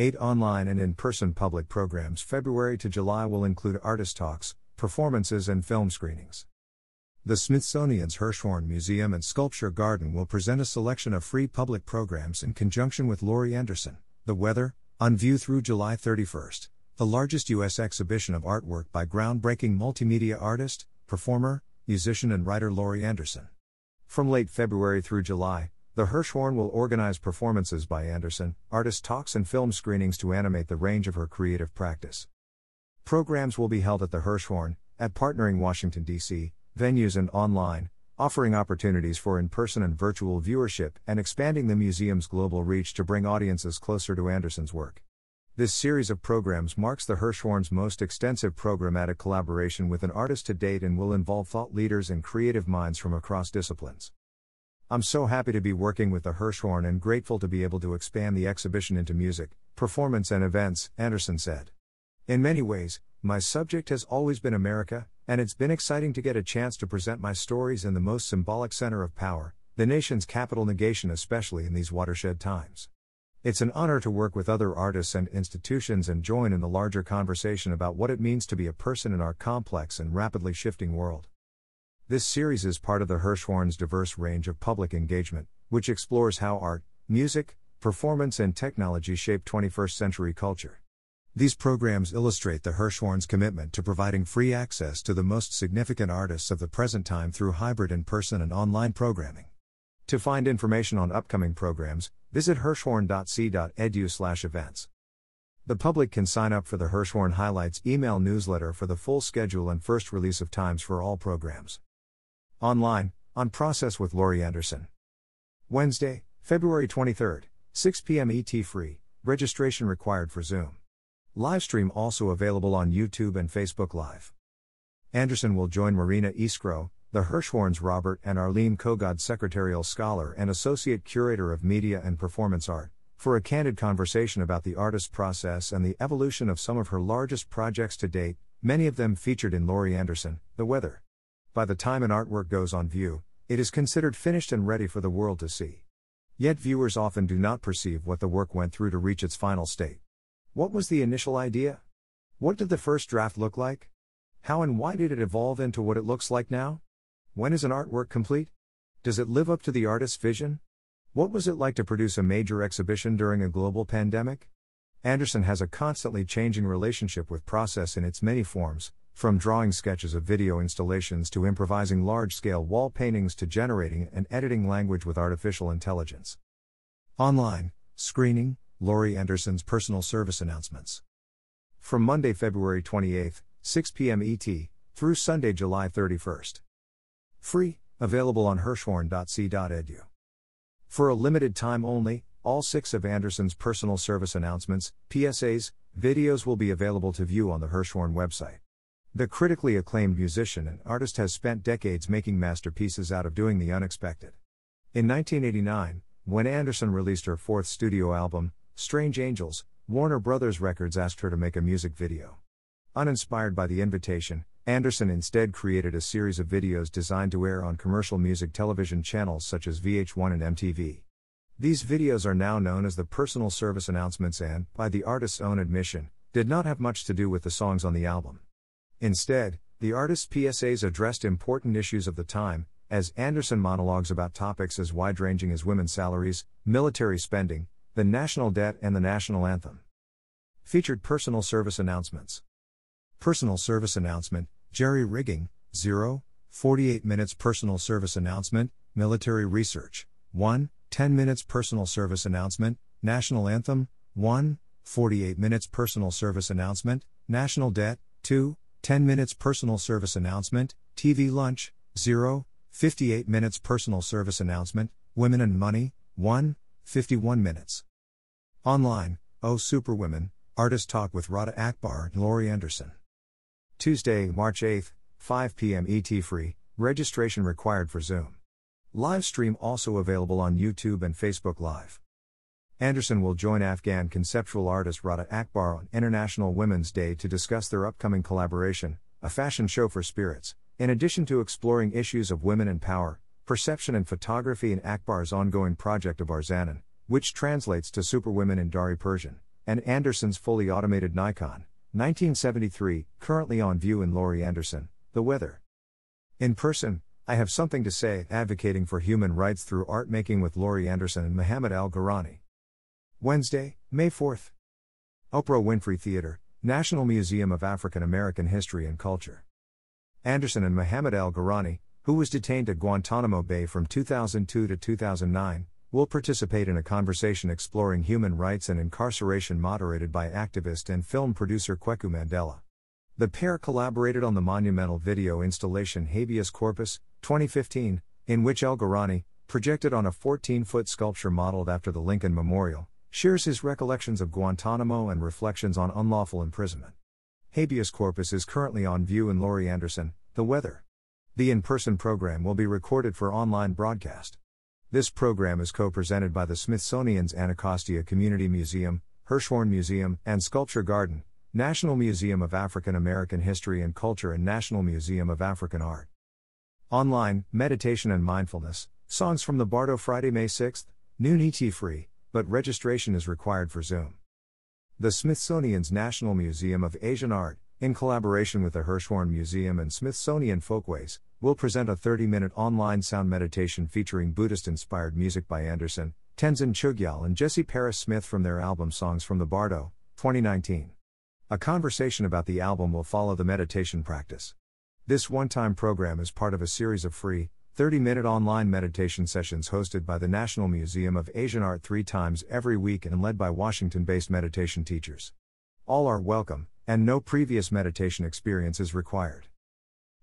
Eight online and in person public programs February to July will include artist talks, performances, and film screenings. The Smithsonian's Hirshhorn Museum and Sculpture Garden will present a selection of free public programs in conjunction with Laurie Anderson. The Weather, on view through July 31st, the largest U.S. exhibition of artwork by groundbreaking multimedia artist, performer, musician, and writer Laurie Anderson. From late February through July, the Hirshhorn will organize performances by Anderson, artist talks, and film screenings to animate the range of her creative practice. Programs will be held at the Hirshhorn, at partnering Washington, D.C., venues, and online, offering opportunities for in person and virtual viewership and expanding the museum's global reach to bring audiences closer to Anderson's work. This series of programs marks the Hirshhorn's most extensive programmatic collaboration with an artist to date and will involve thought leaders and creative minds from across disciplines. I'm so happy to be working with the Hirshhorn and grateful to be able to expand the exhibition into music, performance, and events, Anderson said. In many ways, my subject has always been America, and it's been exciting to get a chance to present my stories in the most symbolic center of power, the nation's capital negation, especially in these watershed times. It's an honor to work with other artists and institutions and join in the larger conversation about what it means to be a person in our complex and rapidly shifting world. This series is part of the Hirshhorn's diverse range of public engagement, which explores how art, music, performance, and technology shape 21st century culture. These programs illustrate the Hirshhorn's commitment to providing free access to the most significant artists of the present time through hybrid in person and online programming. To find information on upcoming programs, visit hirshhorn.c.edu/events. The public can sign up for the Hirshhorn Highlights email newsletter for the full schedule and first release of times for all programs. Online, on Process with Laurie Anderson. Wednesday, February 23rd, 6 p.m. ET free, registration required for Zoom. Livestream also available on YouTube and Facebook Live. Anderson will join Marina Isgro, the Hirshhorn's Robert and Arlene Kogod Secretarial Scholar and Associate Curator of Media and Performance Art, for a candid conversation about the artist process and the evolution of some of her largest projects to date, many of them featured in Laurie Anderson, The Weather. By the time an artwork goes on view, it is considered finished and ready for the world to see. Yet viewers often do not perceive what the work went through to reach its final state. What was the initial idea? What did the first draft look like? How and why did it evolve into what it looks like now? When is an artwork complete? Does it live up to the artist's vision? What was it like to produce a major exhibition during a global pandemic? Anderson has a constantly changing relationship with process in its many forms, from drawing sketches of video installations to improvising large scale wall paintings to generating and editing language with artificial intelligence. Online, screening, Laurie Anderson's personal service announcements. From Monday, February 28, 6 p.m. ET, through Sunday, July 31st. Free, available on hirshhorn.c.edu. For a limited time only, all six of Anderson's personal service announcements, PSAs, videos will be available to view on the Hirshhorn website. The critically acclaimed musician and artist has spent decades making masterpieces out of doing the unexpected. In 1989, when Anderson released her fourth studio album, Strange Angels, Warner Brothers Records asked her to make a music video. Uninspired by the invitation, Anderson instead created a series of videos designed to air on commercial music television channels such as VH1 and MTV. These videos are now known as the personal service announcements and, by the artist's own admission, did not have much to do with the songs on the album. Instead, the artist's PSAs addressed important issues of the time, as Anderson monologues about topics as wide ranging as women's salaries, military spending, the national debt, and the national anthem. Featured personal service announcements. Personal service announcement Jerry Rigging, 0, 48 minutes personal service announcement, military research, 1, 10 minutes personal service announcement, national anthem, 1, 48 minutes personal service announcement, national debt, 2, 10 minutes personal service announcement, TV lunch, 0, 58 minutes personal service announcement, women and money, 1, 51 minutes. Online, Oh Superwomen, Artist Talk with Rada Akbar and Laurie Anderson. Tuesday, March 8, 5 p.m. ET free, registration required for Zoom. Live stream also available on YouTube and Facebook Live. Anderson will join Afghan conceptual artist Rada Akbar on International Women's Day to discuss their upcoming collaboration, a fashion show for spirits, in addition to exploring issues of women and power, perception and photography in Akbar's ongoing project Abarzanan, which translates to Superwomen in Dari Persian. and Anderson's fully automated Nikon, 1973, currently on view in Laurie Anderson, The Weather. In person, I have something to say, advocating for human rights through art making with Laurie Anderson and Muhammad Al Gharani. Wednesday, May 4th. Oprah Winfrey Theater, National Museum of African American History and Culture. Anderson and Muhammad Al Gharani, who was detained at Guantanamo Bay from 2002 to 2009, will participate in a conversation exploring human rights and incarceration moderated by activist and film producer Kweku Mandela. The pair collaborated on the monumental video installation Habeas Corpus, 2015, in which El Gharani, projected on a 14 foot sculpture modeled after the Lincoln Memorial, shares his recollections of Guantanamo and reflections on unlawful imprisonment. Habeas Corpus is currently on view in Laurie Anderson, The Weather. The in person program will be recorded for online broadcast. This program is co presented by the Smithsonian's Anacostia Community Museum, Hirshhorn Museum, and Sculpture Garden, National Museum of African American History and Culture, and National Museum of African Art. Online, meditation and mindfulness, songs from the Bardo Friday, May 6th, noon ET free, but registration is required for Zoom. The Smithsonian's National Museum of Asian Art, in collaboration with the Hirshhorn Museum and Smithsonian Folkways, will present a 30 minute online sound meditation featuring Buddhist inspired music by Anderson, Tenzin Choegyal, and Jesse Paris Smith from their album Songs from the Bardo, 2019. A conversation about the album will follow the meditation practice. This one time program is part of a series of free, 30 minute online meditation sessions hosted by the National Museum of Asian Art three times every week and led by Washington based meditation teachers. All are welcome, and no previous meditation experience is required.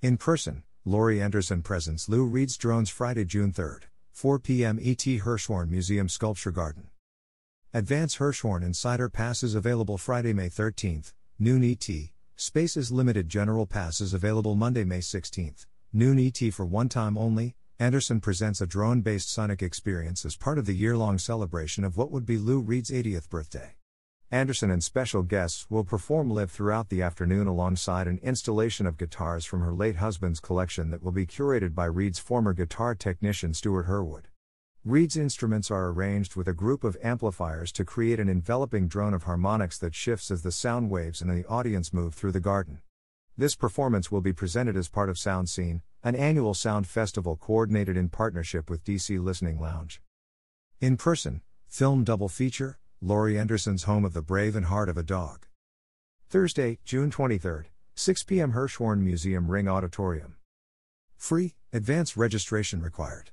In person, Laurie Anderson presents Lou Reed's Drones Friday, June 3, 4 p.m. ET Hirshhorn Museum Sculpture Garden. Advance Hirshhorn Insider Passes available Friday, May 13, noon ET. Spaces limited general passes available Monday, May 16, noon ET for one time only. Anderson presents a drone based sonic experience as part of the year long celebration of what would be Lou Reed's 80th birthday. Anderson and special guests will perform live throughout the afternoon alongside an installation of guitars from her late husband's collection that will be curated by Reed's former guitar technician Stewart Hurwood. Reed's instruments are arranged with a group of amplifiers to create an enveloping drone of harmonics that shifts as the sound waves and the audience move through the garden. This performance will be presented as part of Sound Scene, an annual sound festival coordinated in partnership with DC Listening Lounge. In person, film double feature, Laurie Anderson's Home of the Brave and Heart of a Dog. Thursday, June 23, 6 p.m. Hirshhorn Museum Ring Auditorium. Free, advance registration required.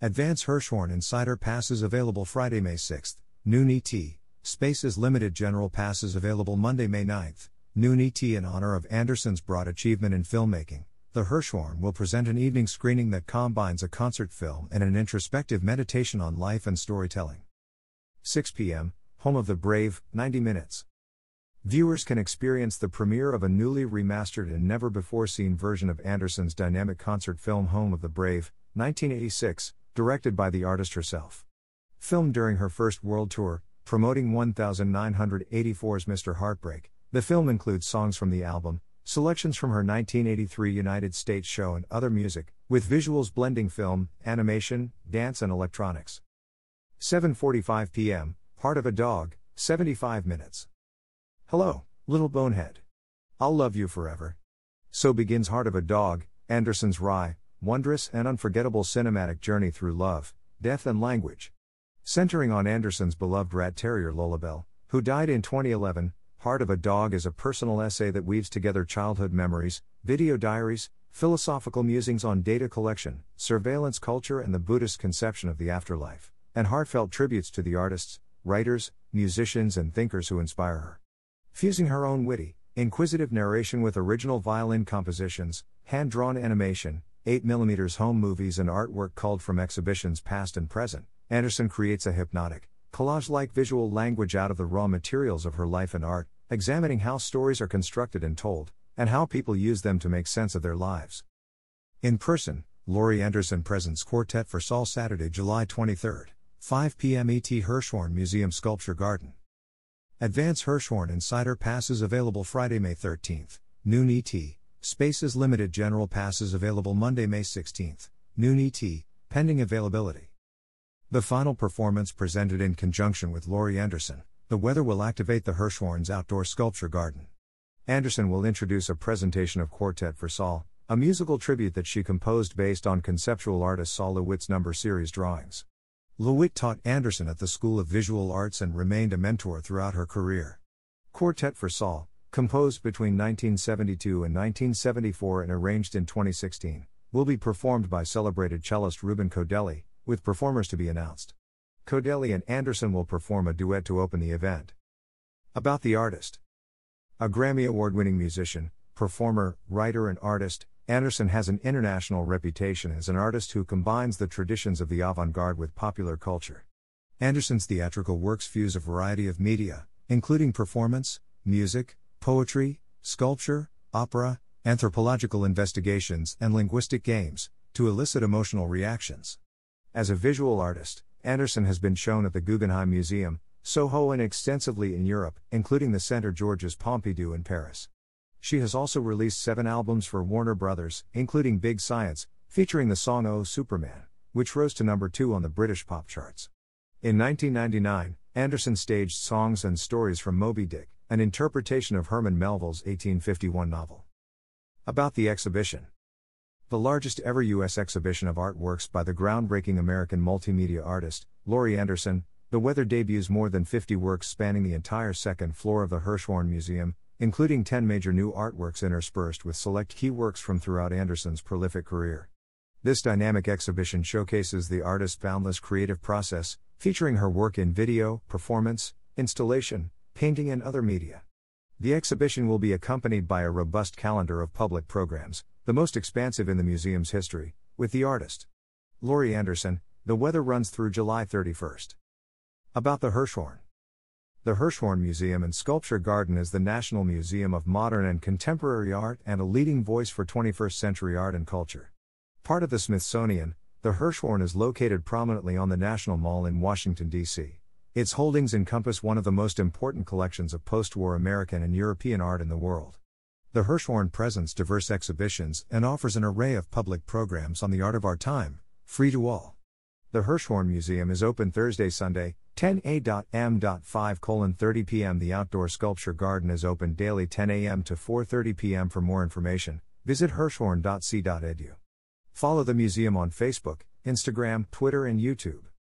Advance Hirshhorn Insider Passes available Friday, May 6, noon ET. Spaces limited general passes available Monday, May 9, noon ET in honor of Anderson's broad achievement in filmmaking. The Hirshhorn will present an evening screening that combines a concert film and an introspective meditation on life and storytelling. 6 p.m., Home of the Brave, 90 minutes. Viewers can experience the premiere of a newly remastered and never before seen version of Anderson's dynamic concert film Home of the Brave, 1986, directed by the artist herself. Filmed during her first world tour, promoting 1984's Mr. Heartbreak, the film includes songs from the album, selections from her 1983 United States show, and other music, with visuals blending film, animation, dance, and electronics. 7:45 p.m. Heart of a Dog, 75 minutes. Hello, little bonehead. I'll love you forever. So begins Heart of a Dog, Anderson's wondrous and unforgettable cinematic journey through love, death and language. Centering on Anderson's beloved rat terrier Lolabelle, who died in 2011, Heart of a Dog is a personal essay that weaves together childhood memories, video diaries, philosophical musings on data collection, surveillance culture, and the Buddhist conception of the afterlife and heartfelt tributes to the artists, writers, musicians, and thinkers who inspire her. Fusing her own witty, inquisitive narration with original violin compositions, hand drawn animation, 8mm home movies, and artwork culled from exhibitions past and present, Anderson creates a hypnotic, collage like visual language out of the raw materials of her life and art, examining how stories are constructed and told, and how people use them to make sense of their lives. In person, Laurie Anderson presents Quartet for Sol Saturday, July 23. 5 p.m. ET Hirshhorn Museum Sculpture Garden. Advance Hirshhorn Insider Passes available Friday, May 13th, noon ET. Spaces limited general passes available Monday, May 16th, noon ET, pending availability. The final performance presented in conjunction with Laurie Anderson, The weather will activate the Hirshhorn's outdoor sculpture garden. Anderson will introduce a presentation of Quartet for Sol, a musical tribute that she composed based on conceptual artist Sol LeWitt's number series drawings. LeWitt taught Anderson at the School of Visual Arts and remained a mentor throughout her career. Quartet for Sol, composed between 1972 and 1974 and arranged in 2016, will be performed by celebrated cellist Rubin Kodheli, with performers to be announced. Kodheli and Anderson will perform a duet to open the event. About the artist A Grammy Award winning musician, performer, writer, and artist, Anderson has an international reputation as an artist who combines the traditions of the avant garde with popular culture. Anderson's theatrical works fuse a variety of media, including performance, music, poetry, sculpture, opera, anthropological investigations, and linguistic games, to elicit emotional reactions. As a visual artist, Anderson has been shown at the Guggenheim Museum, Soho, and extensively in Europe, including the Centre Georges Pompidou in Paris. She has also released seven albums for Warner Brothers, including Big Science, featuring the song Oh Superman, which rose to number two on the British pop charts. In 1999, Anderson staged Songs and Stories from Moby Dick, an interpretation of Herman Melville's 1851 novel. About the exhibition the largest ever U.S. exhibition of artworks by the groundbreaking American multimedia artist, Laurie Anderson. The Weather debuts more than 50 works spanning the entire second floor of the Hirshhorn Museum, including 10 major new artworks interspersed with select key works from throughout Anderson's prolific career. This dynamic exhibition showcases the artist's boundless creative process, featuring her work in video, performance, installation, painting, and other media. The exhibition will be accompanied by a robust calendar of public programs, the most expansive in the museum's history, with the artist. Laurie Anderson, the weather runs through July 31st. About the Hirshhorn. The Hirshhorn Museum and Sculpture Garden is the National Museum of Modern and Contemporary Art and a leading voice for 21st century art and culture. Part of the Smithsonian, the Hirshhorn is located prominently on the National Mall in Washington, D.C. Its holdings encompass one of the most important collections of post war American and European art in the world. The Hirshhorn presents diverse exhibitions and offers an array of public programs on the art of our time, free to all. The Hirshhorn Museum is open Thursday, Sunday, 10 a.m. 5 30 p.m. The outdoor sculpture garden is open daily 10 a.m. to 4:30 p.m. For more information, visit hirshhorn.c.edu. Follow the museum on Facebook, Instagram, Twitter, and YouTube.